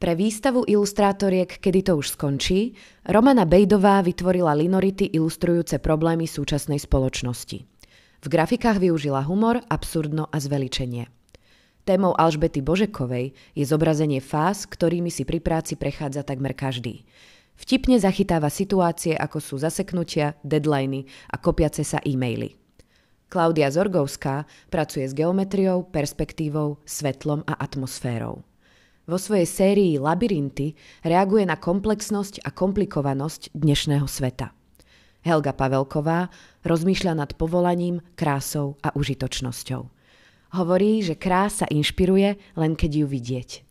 Pre výstavu ilustrátoriek Kedy to už skončí, Romana Bejdová vytvorila linority ilustrujúce problémy súčasnej spoločnosti. V grafikách využila humor, absurdno a zveličenie. Témou Alžbety Božekovej je zobrazenie fáz, ktorými si pri práci prechádza takmer každý. Vtipne zachytáva situácie, ako sú zaseknutia, deadliny a kopiace sa e-maily. Klaudia Zorgovská pracuje s geometriou, perspektívou, svetlom a atmosférou. Vo svojej sérii Labyrinty reaguje na komplexnosť a komplikovanosť dnešného sveta. Helga Pavelková rozmýšľa nad povolaním, krásou a užitočnosťou. Hovorí, že krása inšpiruje, len keď ju vidieť.